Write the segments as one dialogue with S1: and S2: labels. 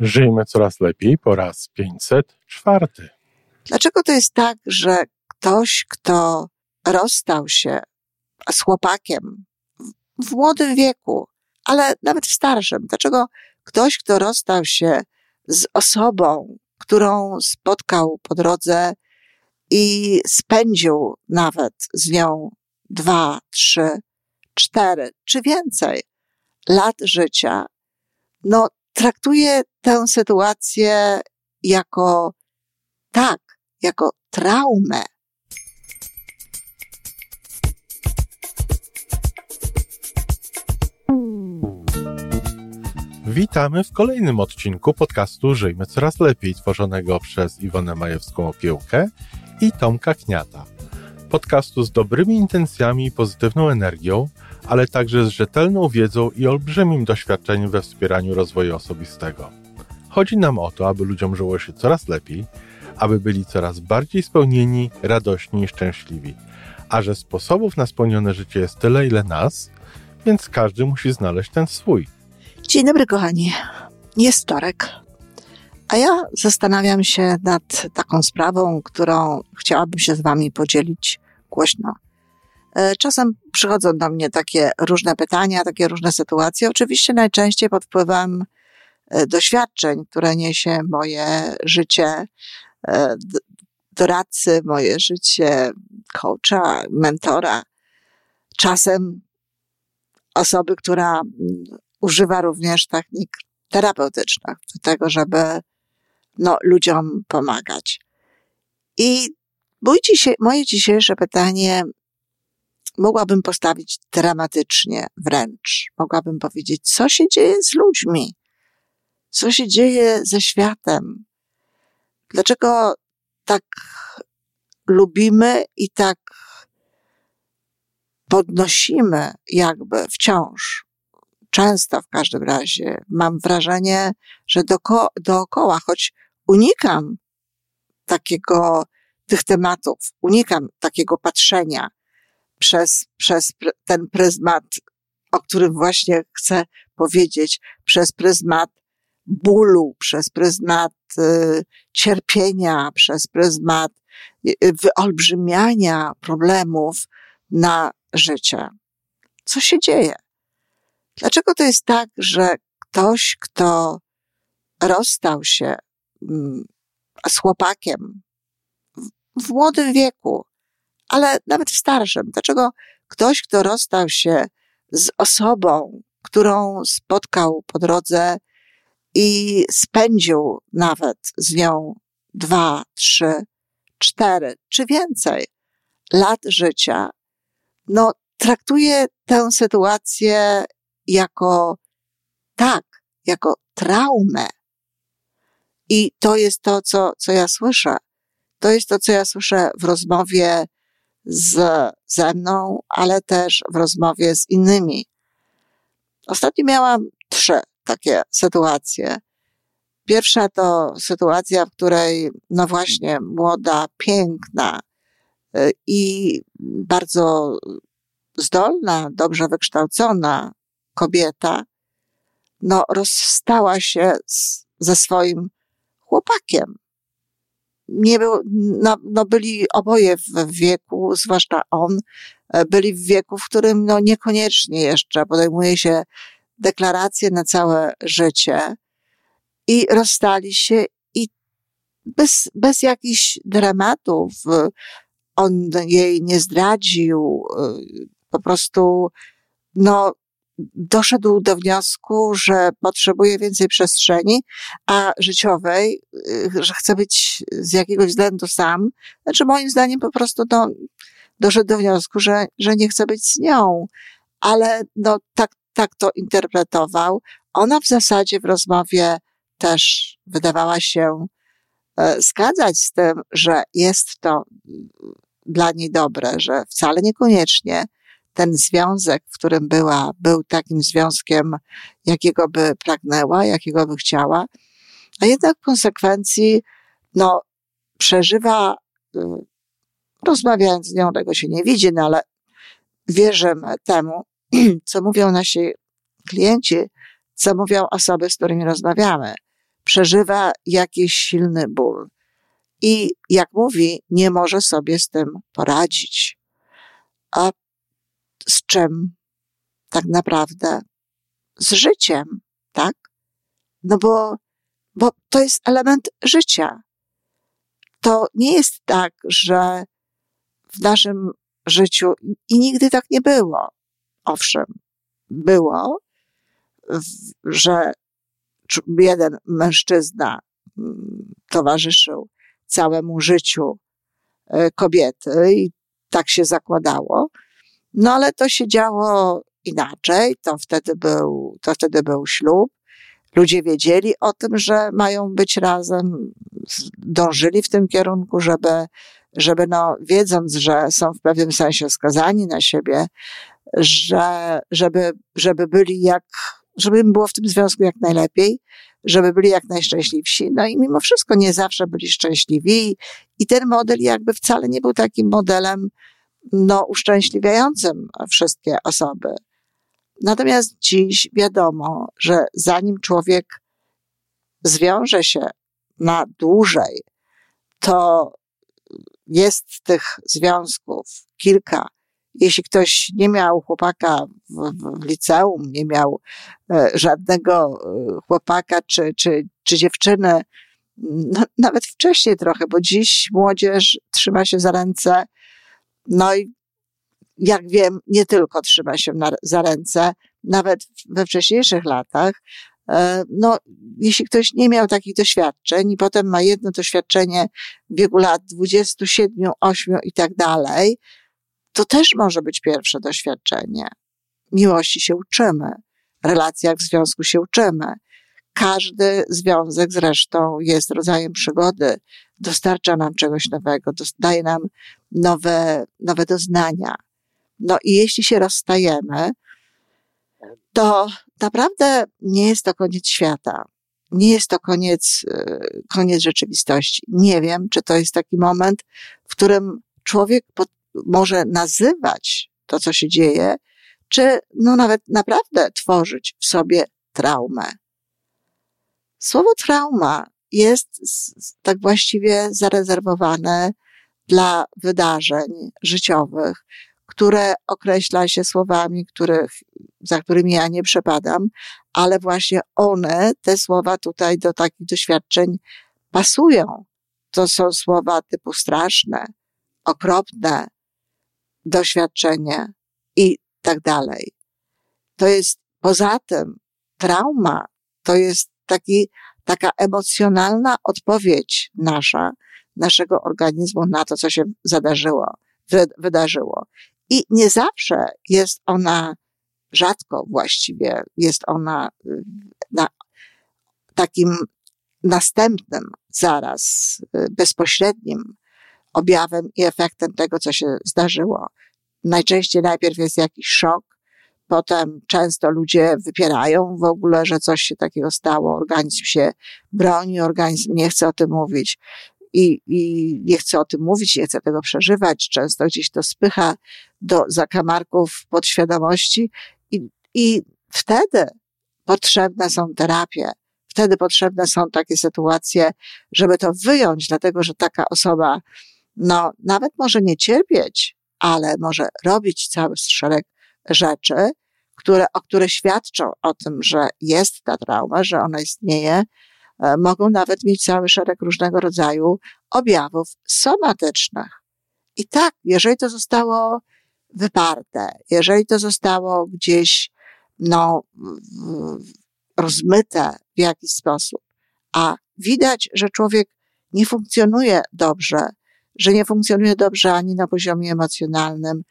S1: Żyjmy coraz lepiej po raz 504.
S2: Dlaczego to jest tak, że ktoś, kto rozstał się z chłopakiem w młodym wieku, ale nawet w starszym, dlaczego ktoś, kto rozstał się z osobą, którą spotkał po drodze i spędził nawet z nią dwa, trzy, cztery czy więcej lat życia, no traktuje tę sytuację jako tak, jako traumę.
S1: Witamy w kolejnym odcinku podcastu Żyjmy Coraz Lepiej, tworzonego przez Iwonę Majewską Opiełkę i Tomka Kniata. Podcastu z dobrymi intencjami i pozytywną energią, ale także z rzetelną wiedzą i olbrzymim doświadczeniem we wspieraniu rozwoju osobistego. Chodzi nam o to, aby ludziom żyło się coraz lepiej, aby byli coraz bardziej spełnieni, radośni i szczęśliwi. A że sposobów na spełnione życie jest tyle, ile nas, więc każdy musi znaleźć ten swój.
S2: Dzień dobry, kochani. Jest wtorek. A ja zastanawiam się nad taką sprawą, którą chciałabym się z Wami podzielić głośno. E, czasem przychodzą do mnie takie różne pytania, takie różne sytuacje. Oczywiście najczęściej pod wpływem e, doświadczeń, które niesie moje życie e, doradcy, moje życie coacha, mentora. Czasem osoby, która używa również technik terapeutycznych do tego, żeby no, ludziom pomagać. I mój dzisiaj, moje dzisiejsze pytanie mogłabym postawić dramatycznie wręcz. Mogłabym powiedzieć, co się dzieje z ludźmi? Co się dzieje ze światem? Dlaczego tak lubimy i tak podnosimy jakby wciąż często w każdym razie mam wrażenie, że doko, dookoła, choć unikam takiego, tych tematów, unikam takiego patrzenia przez, przez ten pryzmat, o którym właśnie chcę powiedzieć, przez pryzmat bólu, przez pryzmat y, cierpienia, przez pryzmat y, wyolbrzymiania problemów na życie. Co się dzieje? Dlaczego to jest tak, że ktoś, kto rozstał się mm, z chłopakiem w młodym wieku, ale nawet w starszym, dlaczego ktoś, kto rozstał się z osobą, którą spotkał po drodze i spędził nawet z nią dwa, trzy, cztery czy więcej lat życia, no traktuje tę sytuację jako tak, jako traumę. I to jest to, co, co ja słyszę. To jest to, co ja słyszę w rozmowie z, ze mną, ale też w rozmowie z innymi. Ostatnio miałam trzy takie sytuacje. Pierwsza to sytuacja, w której, no właśnie, młoda, piękna y, i bardzo zdolna, dobrze wykształcona kobieta, no, rozstała się z, ze swoim chłopakiem. Nie był, no, no byli oboje w wieku, zwłaszcza on, e, byli w wieku, w którym no niekoniecznie jeszcze podejmuje się deklaracje na całe życie i rozstali się i bez, bez jakichś dramatów. On jej nie zdradził, e, po prostu, no, doszedł do wniosku, że potrzebuje więcej przestrzeni, a życiowej, y, że chce być z jakiegoś względu sam. Znaczy, moim zdaniem po prostu no, doszedł do wniosku, że, że nie chce być z nią. Ale no, tak, tak to interpretował. Ona w zasadzie w rozmowie też wydawała się e, zgadzać z tym, że jest to dla niej dobre, że wcale niekoniecznie ten związek, w którym była, był takim związkiem, jakiego by pragnęła, jakiego by chciała, a jednak w konsekwencji, no, przeżywa, y, rozmawiając z nią, tego się nie widzi, no ale wierzymy temu, co mówią nasi klienci, co mówią osoby, z którymi rozmawiamy. przeżywa jakiś silny ból i, jak mówi, nie może sobie z tym poradzić. A z czym tak naprawdę? Z życiem, tak? No bo, bo to jest element życia. To nie jest tak, że w naszym życiu i nigdy tak nie było. Owszem, było, że jeden mężczyzna mm, towarzyszył całemu życiu e, kobiety i tak się zakładało. No ale to się działo inaczej, to wtedy był, to wtedy był ślub. Ludzie wiedzieli o tym, że mają być razem, dążyli w tym kierunku, żeby, żeby no, wiedząc, że są w pewnym sensie skazani na siebie, że, żeby, żeby byli jak, żeby im było w tym związku jak najlepiej, żeby byli jak najszczęśliwsi. No i mimo wszystko nie zawsze byli szczęśliwi i ten model jakby wcale nie był takim modelem, no, uszczęśliwiającym wszystkie osoby. Natomiast dziś wiadomo, że zanim człowiek zwiąże się na dłużej, to jest tych związków kilka, jeśli ktoś nie miał chłopaka w, w liceum, nie miał e, żadnego e, chłopaka czy, czy, czy dziewczyny, no, nawet wcześniej trochę, bo dziś młodzież trzyma się za ręce, no i jak wiem, nie tylko trzyma się na, za ręce, nawet we wcześniejszych latach, e, no, jeśli ktoś nie miał takich doświadczeń i potem ma jedno doświadczenie w wieku lat 27, 8 i tak dalej, to też może być pierwsze doświadczenie. Miłości się uczymy, relacjach w związku się uczymy. Każdy związek zresztą jest rodzajem przygody, dostarcza nam czegoś nowego, daje nam nowe, nowe doznania. No i jeśli się rozstajemy, to naprawdę nie jest to koniec świata. Nie jest to koniec, e, koniec rzeczywistości. Nie wiem, czy to jest taki moment, w którym człowiek może nazywać to, co się dzieje, czy no nawet naprawdę tworzyć w sobie traumę. Słowo trauma jest tak właściwie zarezerwowane dla wydarzeń życiowych, które określa się słowami, których, za którymi ja nie przepadam, ale właśnie one, te słowa tutaj do takich doświadczeń pasują. To są słowa typu straszne, okropne, doświadczenie i tak dalej. To jest poza tym trauma, to jest taki, taka emocjonalna odpowiedź nasza, naszego organizmu na to, co się zadarzyło, wydarzyło. I nie zawsze jest ona, rzadko właściwie jest ona y, na takim następnym, zaraz y, bezpośrednim objawem i efektem tego, co się zdarzyło. Najczęściej najpierw jest jakiś szok, potem często ludzie wypierają w ogóle, że coś się takiego stało, organizm się broni, organizm nie chce o tym mówić i, i nie chce o tym mówić, nie chce tego przeżywać, często gdzieś to spycha do zakamarków podświadomości i, i wtedy potrzebne są terapie. Wtedy potrzebne są takie sytuacje, żeby to wyjąć, dlatego że taka osoba, no, nawet może nie cierpieć, ale może robić cały szereg rzeczy, które, o które świadczą o tym, że jest ta trauma, że ona istnieje, E, mogą nawet mieć cały szereg różnego rodzaju objawów somatycznych. I tak, jeżeli to zostało wyparte, jeżeli to zostało gdzieś, no, rozmyte w jakiś sposób, a widać, że człowiek nie funkcjonuje dobrze, że nie funkcjonuje dobrze ani na poziomie emocjonalnym,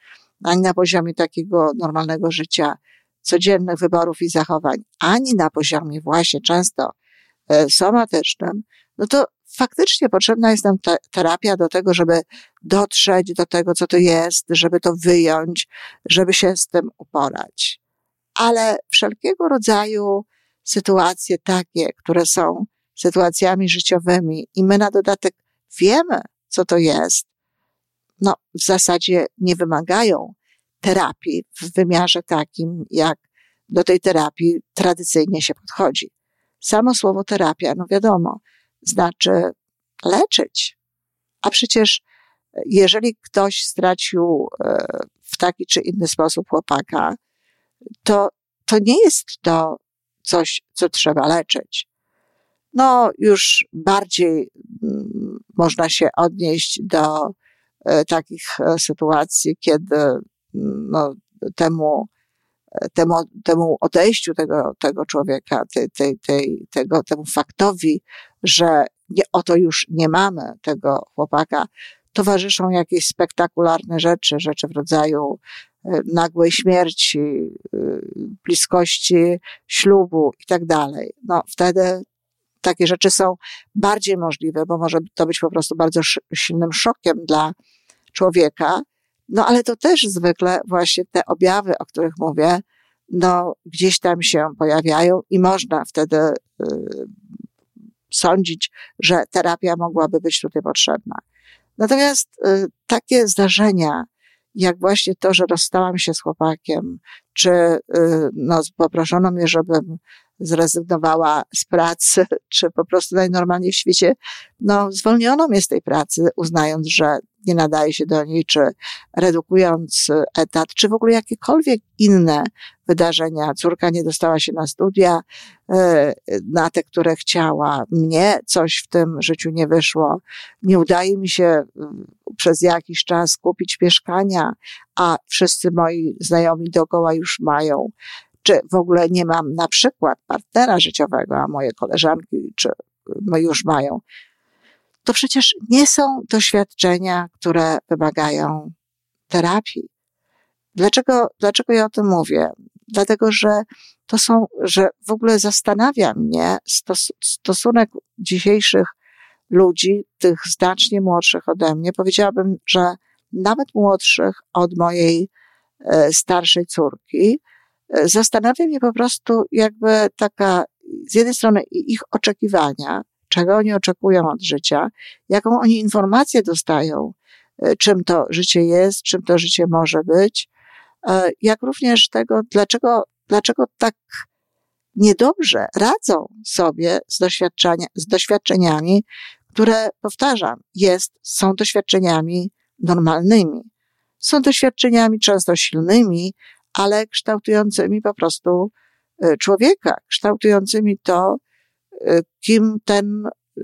S2: ani na poziomie takiego normalnego życia, codziennych wyborów i zachowań, ani na poziomie właśnie często E, somatycznym, no to faktycznie potrzebna jest nam terapia do tego, żeby dotrzeć do tego, co to jest, żeby to wyjąć, żeby się z tym uporać. Ale wszelkiego rodzaju sytuacje takie, które są sytuacjami życiowymi i my na dodatek wiemy, co to jest, no w zasadzie nie wymagają terapii w wymiarze takim, jak do tej terapii tradycyjnie się podchodzi samo słowo terapia, no wiadomo, znaczy leczyć. A przecież jeżeli ktoś stracił e, w taki czy inny sposób chłopaka, to, to nie jest to coś, co trzeba leczyć. No, już bardziej mm, można się odnieść do e, takich e, sytuacji, kiedy no, temu, temu, temu odejściu tego, tego człowieka, tej, tej, tego, temu faktowi, że nie, oto już nie mamy tego chłopaka, towarzyszą jakieś spektakularne rzeczy, rzeczy w rodzaju e, nagłej śmierci, e, bliskości ślubu i tak dalej. No, wtedy takie rzeczy są bardziej możliwe, bo może to być po prostu bardzo silnym szokiem dla człowieka. No, ale to też zwykle właśnie te objawy, o których mówię, no, gdzieś tam się pojawiają i można wtedy y, sądzić, że terapia mogłaby być tutaj potrzebna. Natomiast y, takie zdarzenia, jak właśnie to, że rozstałam się z chłopakiem, czy y, no, poproszono mnie, żebym zrezygnowała z pracy, czy po prostu najnormalniej w świecie, no, zwolniono mnie z tej pracy, uznając, że nie nadaje się do niej, czy redukując etat, czy w ogóle jakiekolwiek inne wydarzenia. Córka nie dostała się na studia, e, na te, które chciała. Mnie coś w tym życiu nie wyszło. Nie udaje mi się mm, przez jakiś czas kupić mieszkania, a wszyscy moi znajomi dookoła już mają. Czy w ogóle nie mam na przykład partnera życiowego, a moje koleżanki czy już mają to przecież nie są doświadczenia, które wymagają terapii. Dlaczego, dlaczego ja o tym mówię? Dlatego, że to są, że w ogóle zastanawia mnie stos, stosunek dzisiejszych ludzi, tych znacznie młodszych ode mnie. Powiedziałabym, że nawet młodszych od mojej e, starszej córki. E, zastanawia mnie po prostu jakby taka, z jednej strony ich oczekiwania, czego oni oczekują od życia, jaką oni informację dostają, e, czym to życie jest, czym to życie może być, e, jak również tego, dlaczego, dlaczego tak niedobrze radzą sobie z, doświadczenia, z doświadczeniami, które, powtarzam, jest, są doświadczeniami normalnymi. Są doświadczeniami często silnymi, ale kształtującymi po prostu e, człowieka, kształtującymi to, kim ten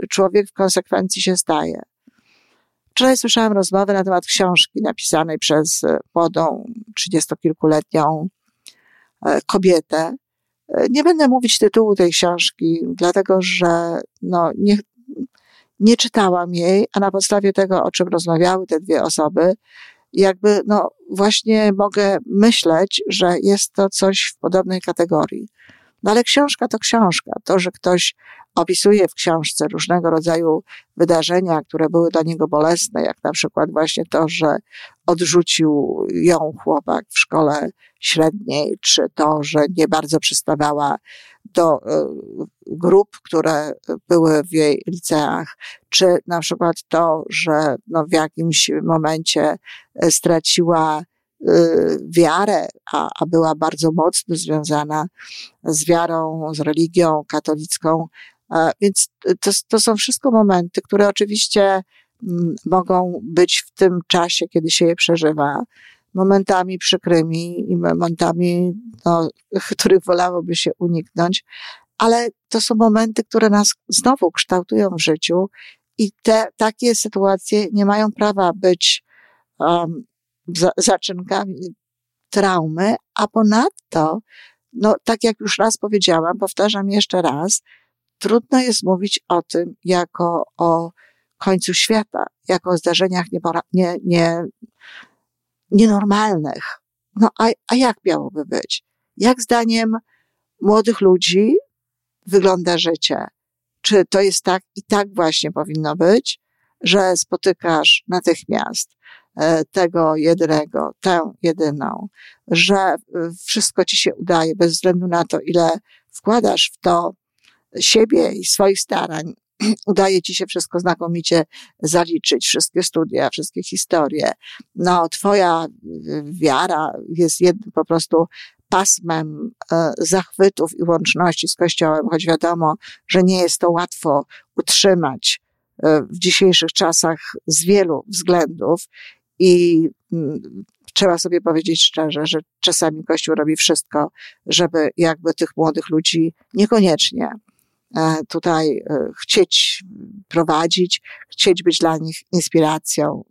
S2: człowiek w konsekwencji się staje. Wczoraj słyszałam rozmowę na temat książki napisanej przez y, młodą, trzydziestokilkuletnią y, kobietę. Nie będę mówić tytułu tej książki, dlatego że no, nie, nie czytałam jej, a na podstawie tego, o czym rozmawiały te dwie osoby, jakby no właśnie mogę myśleć, że jest to coś w podobnej kategorii. No ale książka to książka. To, że ktoś opisuje w książce różnego rodzaju wydarzenia, które były dla niego bolesne, jak na przykład właśnie to, że odrzucił ją chłopak w szkole średniej, czy to, że nie bardzo przystawała do e, grup, które były w jej liceach, czy na przykład to, że no w jakimś momencie e, straciła wiarę, a, a była bardzo mocno związana z wiarą, z religią katolicką. Więc to, to są wszystko momenty, które oczywiście mm, mogą być w tym czasie, kiedy się je przeżywa, momentami przykrymi i momentami, no, których wolałoby się uniknąć, ale to są momenty, które nas znowu kształtują w życiu i te, takie sytuacje nie mają prawa być um, zaczynkami traumy, a ponadto, no tak jak już raz powiedziałam, powtarzam jeszcze raz, trudno jest mówić o tym jako o końcu świata, jako o zdarzeniach nie, nie, nienormalnych. No a, a jak miałoby być? Jak zdaniem młodych ludzi wygląda życie? Czy to jest tak i tak właśnie powinno być, że spotykasz natychmiast tego jedynego, tę jedyną, że e, wszystko ci się udaje bez względu na to, ile wkładasz w to siebie i swoich starań. Udaje ci się wszystko znakomicie zaliczyć, wszystkie studia, wszystkie historie. No, twoja e, wiara jest jednym po prostu pasmem e, zachwytów i łączności z Kościołem, choć wiadomo, że nie jest to łatwo utrzymać e, w dzisiejszych czasach z wielu względów i mm, trzeba sobie powiedzieć szczerze, że czasami Kościół robi wszystko, żeby jakby tych młodych ludzi niekoniecznie e, tutaj chcieć prowadzić, chcieć być dla nich inspiracją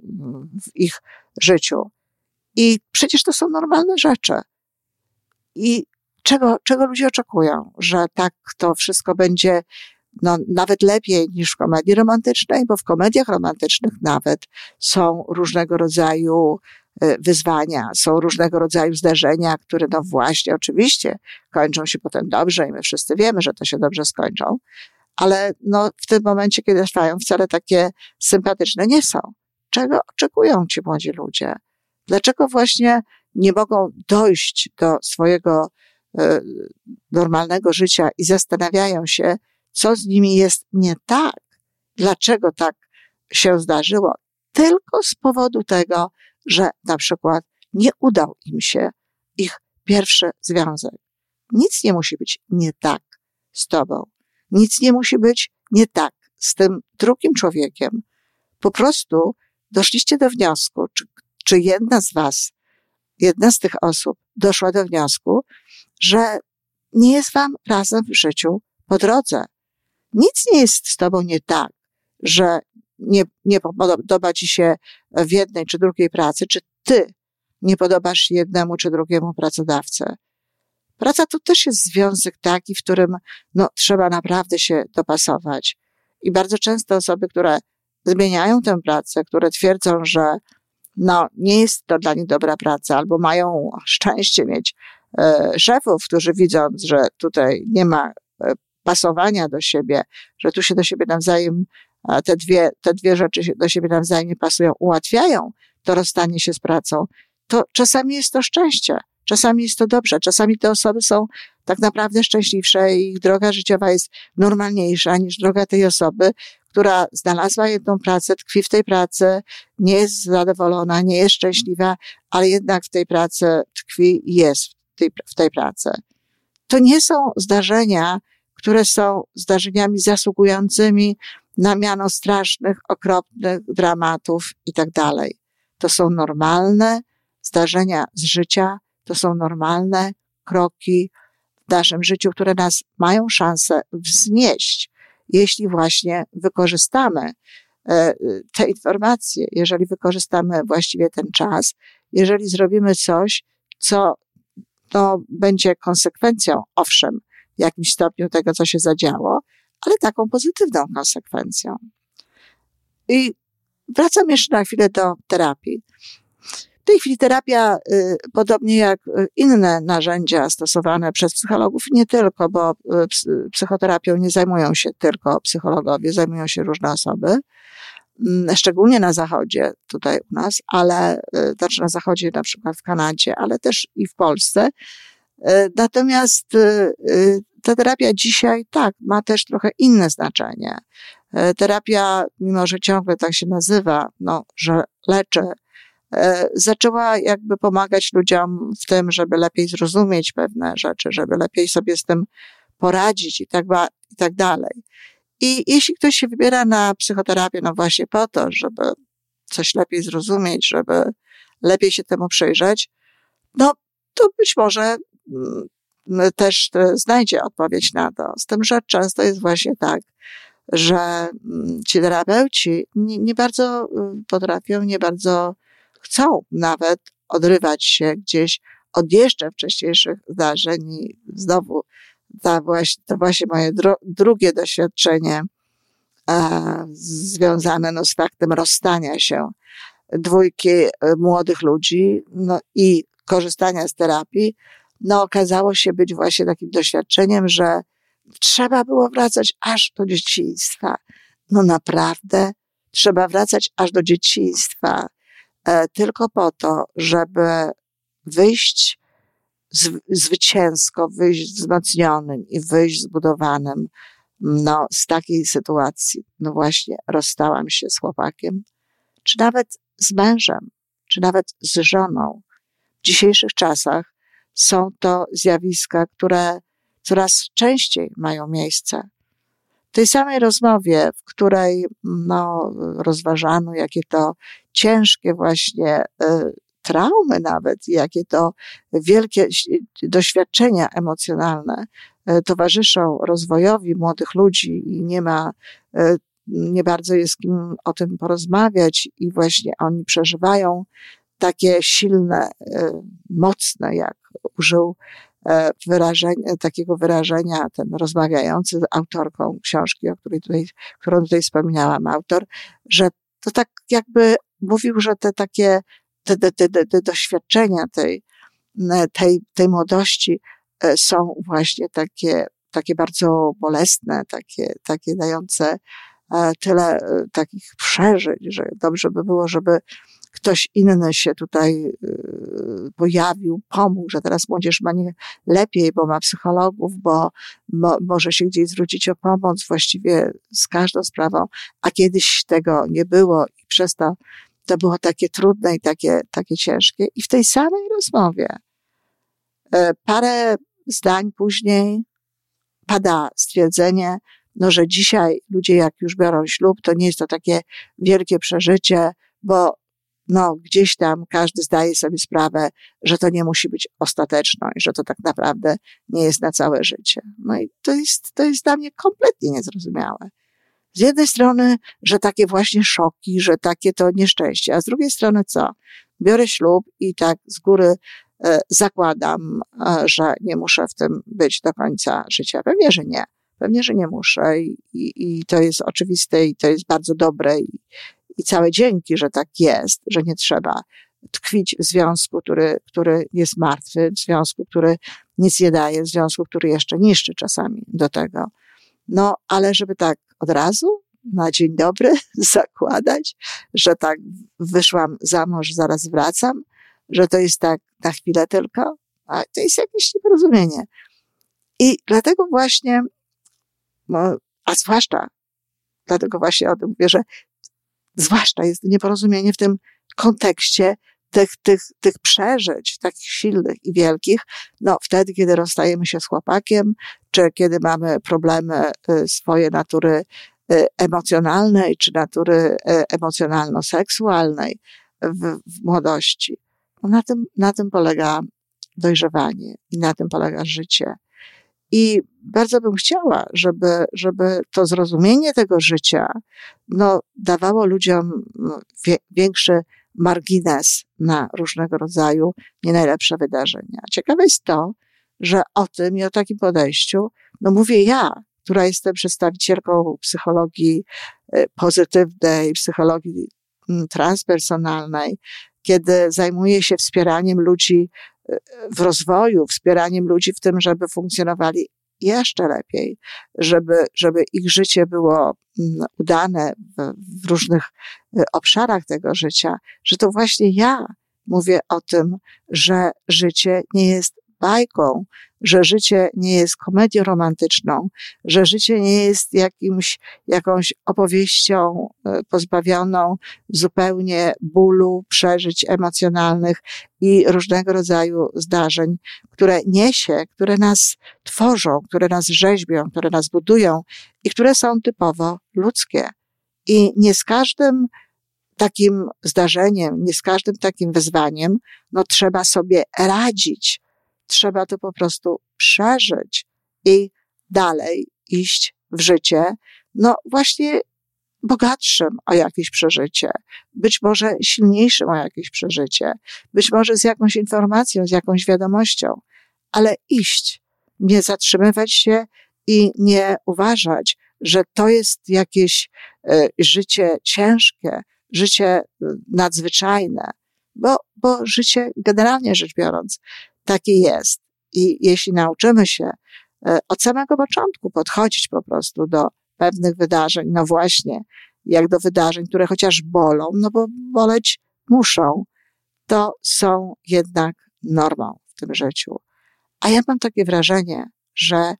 S2: w ich życiu. I przecież to są normalne rzeczy. I czego, czego ludzie oczekują? Że tak to wszystko będzie no, nawet lepiej niż w komedii romantycznej, bo w komediach romantycznych nawet są różnego rodzaju e, wyzwania, są różnego rodzaju zdarzenia, które no właśnie oczywiście kończą się potem dobrze i my wszyscy wiemy, że to się dobrze skończą, ale no w tym momencie, kiedy trwają, wcale takie sympatyczne nie są. Czego oczekują ci młodzi ludzie? Dlaczego właśnie nie mogą dojść do swojego e, normalnego życia i zastanawiają się, co z nimi jest nie tak, dlaczego tak się zdarzyło, tylko z powodu tego, że na przykład nie udał im się ich pierwszy związek. Nic nie musi być nie tak z tobą. Nic nie musi być nie tak z tym drugim człowiekiem. Po prostu doszliście do wniosku, czy, czy jedna z was jedna z tych osób doszła do wniosku, że nie jest wam razem w życiu po drodze. Nic nie jest z tobą nie tak, że nie, nie podoba ci się w jednej czy drugiej pracy, czy ty nie podobasz jednemu czy drugiemu pracodawcy. Praca to też jest związek taki, w którym no, trzeba naprawdę się dopasować. I bardzo często osoby, które zmieniają tę pracę, które twierdzą, że no, nie jest to dla nich dobra praca, albo mają szczęście mieć e, szefów, którzy widząc, że tutaj nie ma pasowania do siebie, że tu się do siebie nawzajem, te dwie, te dwie rzeczy się do siebie nawzajem nie pasują, ułatwiają to rozstanie się z pracą, to czasami jest to szczęście, czasami jest to dobrze, czasami te osoby są tak naprawdę szczęśliwsze i ich droga życiowa jest normalniejsza niż droga tej osoby, która znalazła jedną pracę, tkwi w tej pracy, nie jest zadowolona, nie jest szczęśliwa, ale jednak w tej pracy tkwi i jest w tej, w tej pracy. To nie są zdarzenia, które są zdarzeniami zasługującymi na miano strasznych, okropnych dramatów i tak dalej. To są normalne zdarzenia z życia, to są normalne kroki w naszym życiu, które nas mają szansę wznieść jeśli właśnie wykorzystamy e, te informacje, jeżeli wykorzystamy właściwie ten czas, jeżeli zrobimy coś, co no, będzie konsekwencją, owszem, w jakimś stopniu tego, co się zadziało, ale taką pozytywną konsekwencją. I wracam jeszcze na chwilę do terapii. W tej chwili terapia, y, podobnie jak y, inne narzędzia stosowane przez psychologów, nie tylko, bo y, psychoterapią nie zajmują się tylko psychologowie, zajmują się różne osoby, mm, szczególnie na Zachodzie, tutaj u nas, ale, znaczy na Zachodzie, na przykład w Kanadzie, ale też i w Polsce. Natomiast ta terapia dzisiaj, tak, ma też trochę inne znaczenie. Terapia, mimo że ciągle tak się nazywa, no, że leczy E, zaczęła jakby pomagać ludziom w tym, żeby lepiej zrozumieć pewne rzeczy, żeby lepiej sobie z tym poradzić i tak, i tak dalej. I jeśli ktoś się wybiera na psychoterapię, no właśnie po to, żeby coś lepiej zrozumieć, żeby lepiej się temu przyjrzeć, no to być może też znajdzie odpowiedź na to. Z tym, że często jest właśnie tak, że mm, ci terapeuci nie, nie bardzo y, potrafią, nie bardzo chcą nawet odrywać się gdzieś od jeszcze wcześniejszych zdarzeń i znowu ta właśnie, to właśnie moje drugie doświadczenie e, związane no, z faktem rozstania się dwójki e, młodych ludzi no, i korzystania z terapii, no okazało się być właśnie takim doświadczeniem, że trzeba było wracać aż do dzieciństwa. No naprawdę trzeba wracać aż do dzieciństwa. E, tylko po to, żeby wyjść zwycięsko, wyjść wzmocnionym i wyjść zbudowanym no, z takiej sytuacji. No właśnie, rozstałam się z chłopakiem, czy nawet z mężem, czy nawet z żoną. W dzisiejszych czasach są to zjawiska, które coraz częściej mają miejsce. W tej samej rozmowie, w której no, rozważano, jakie to ciężkie właśnie y, traumy nawet, jakie to wielkie doświadczenia emocjonalne y, towarzyszą rozwojowi młodych ludzi i nie ma, y, nie bardzo jest kim o tym porozmawiać i właśnie oni przeżywają takie silne, mocne, jak użył E, wyrażenia, takiego wyrażenia, ten rozmawiający z autorką książki, o której tutaj, którą tutaj wspominałam, autor, że to tak jakby mówił, że te takie, te, te, te, te doświadczenia tej, tej, tej młodości e, są właśnie takie, takie bardzo bolesne, takie, takie dające e, tyle takich przeżyć, że dobrze by było, żeby ktoś inny się tutaj y, pojawił, pomógł, że teraz młodzież ma nie lepiej, bo ma psychologów, bo mo, może się gdzieś zwrócić o pomoc właściwie z każdą sprawą, a kiedyś tego nie było i przez to to było takie trudne i takie, takie ciężkie. I w tej samej rozmowie e, parę zdań później pada stwierdzenie, no, że dzisiaj ludzie jak już biorą ślub, to nie jest to takie wielkie przeżycie, bo no, gdzieś tam każdy zdaje sobie sprawę, że to nie musi być ostateczność, że to tak naprawdę nie jest na całe życie. No i to jest, to jest dla mnie kompletnie niezrozumiałe. Z jednej strony, że takie właśnie szoki, że takie to nieszczęście, a z drugiej strony co? Biorę ślub i tak z góry e, zakładam, e, że nie muszę w tym być do końca życia. Pewnie, że nie. Pewnie, że nie muszę i, i, i to jest oczywiste i to jest bardzo dobre i, i całe dzięki, że tak jest, że nie trzeba tkwić w związku, który, który jest martwy, w związku, który nic nie daje, w związku, który jeszcze niszczy czasami do tego. No, ale żeby tak od razu, na dzień dobry, zakładać, że tak wyszłam za mąż, zaraz wracam, że to jest tak na chwilę tylko, a to jest jakieś nieporozumienie. I dlatego właśnie, no, a zwłaszcza, dlatego właśnie o tym mówię, że zwłaszcza jest nieporozumienie w tym kontekście tych, tych, tych przeżyć, takich silnych i wielkich, no wtedy, kiedy rozstajemy się z chłopakiem, czy kiedy mamy problemy y, swoje natury y, emocjonalnej, czy natury y, emocjonalno-seksualnej w, w młodości. No na, tym, na tym polega dojrzewanie i na tym polega życie. I bardzo bym chciała, żeby, żeby to zrozumienie tego życia no, dawało ludziom no, wie, większy margines na różnego rodzaju nie najlepsze wydarzenia. Ciekawe jest to, że o tym i o takim podejściu no, mówię ja, która jestem przedstawicielką psychologii y, pozytywnej, psychologii mm, transpersonalnej, kiedy zajmuję się wspieraniem ludzi w rozwoju, wspieraniem ludzi w tym, żeby funkcjonowali jeszcze lepiej, żeby, żeby ich życie było mm, udane w, w różnych y, obszarach tego życia, że to właśnie ja mówię o tym, że życie nie jest bajką, że życie nie jest komedią romantyczną, że życie nie jest jakimś, jakąś opowieścią e, pozbawioną zupełnie bólu, przeżyć emocjonalnych i różnego rodzaju zdarzeń, które niesie, które nas tworzą, które nas rzeźbią, które nas budują i które są typowo ludzkie. I nie z każdym takim zdarzeniem, nie z każdym takim wyzwaniem, no trzeba sobie radzić, trzeba to po prostu przeżyć i dalej iść w życie, no właśnie bogatszym o jakieś przeżycie, być może silniejszym o jakieś przeżycie, być może z jakąś informacją, z jakąś wiadomością, ale iść, nie zatrzymywać się i nie uważać, że to jest jakieś y, życie ciężkie, życie e, nadzwyczajne, bo, bo życie generalnie rzecz biorąc takie jest. I jeśli nauczymy się e, od samego początku podchodzić po prostu do pewnych wydarzeń, no właśnie, jak do wydarzeń, które chociaż bolą, no bo boleć muszą, to są jednak normą w tym życiu. A ja mam takie wrażenie, że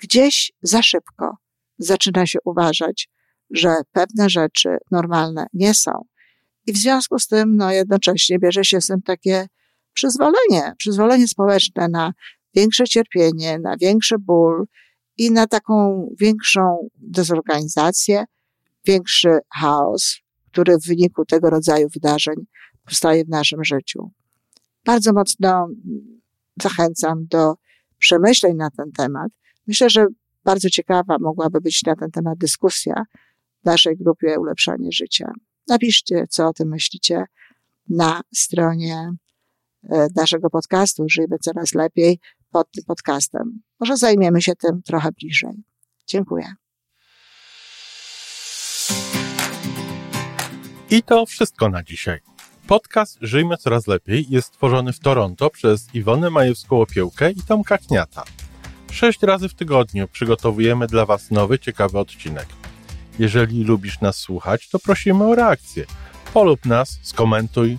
S2: gdzieś za szybko zaczyna się uważać, że pewne rzeczy normalne nie są. I w związku z tym, no jednocześnie bierze się z tym takie przyzwolenie, przyzwolenie społeczne na większe cierpienie, na większy ból i na taką większą dezorganizację, większy chaos, który w wyniku tego rodzaju wydarzeń powstaje w naszym życiu. Bardzo mocno zachęcam do przemyśleń na ten temat. Myślę, że bardzo ciekawa mogłaby być na ten temat dyskusja w naszej grupie Ulepszanie Życia. Napiszcie, co o tym myślicie na stronie naszego podcastu Żyjmy Coraz Lepiej pod tym podcastem. Może zajmiemy się tym trochę bliżej. Dziękuję.
S1: I to wszystko na dzisiaj. Podcast Żyjmy Coraz Lepiej jest stworzony w Toronto przez Iwonę Majewską-Opiełkę i Tomka Kniata. Sześć razy w tygodniu przygotowujemy dla Was nowy, ciekawy odcinek. Jeżeli lubisz nas słuchać, to prosimy o reakcję. Polub nas, skomentuj,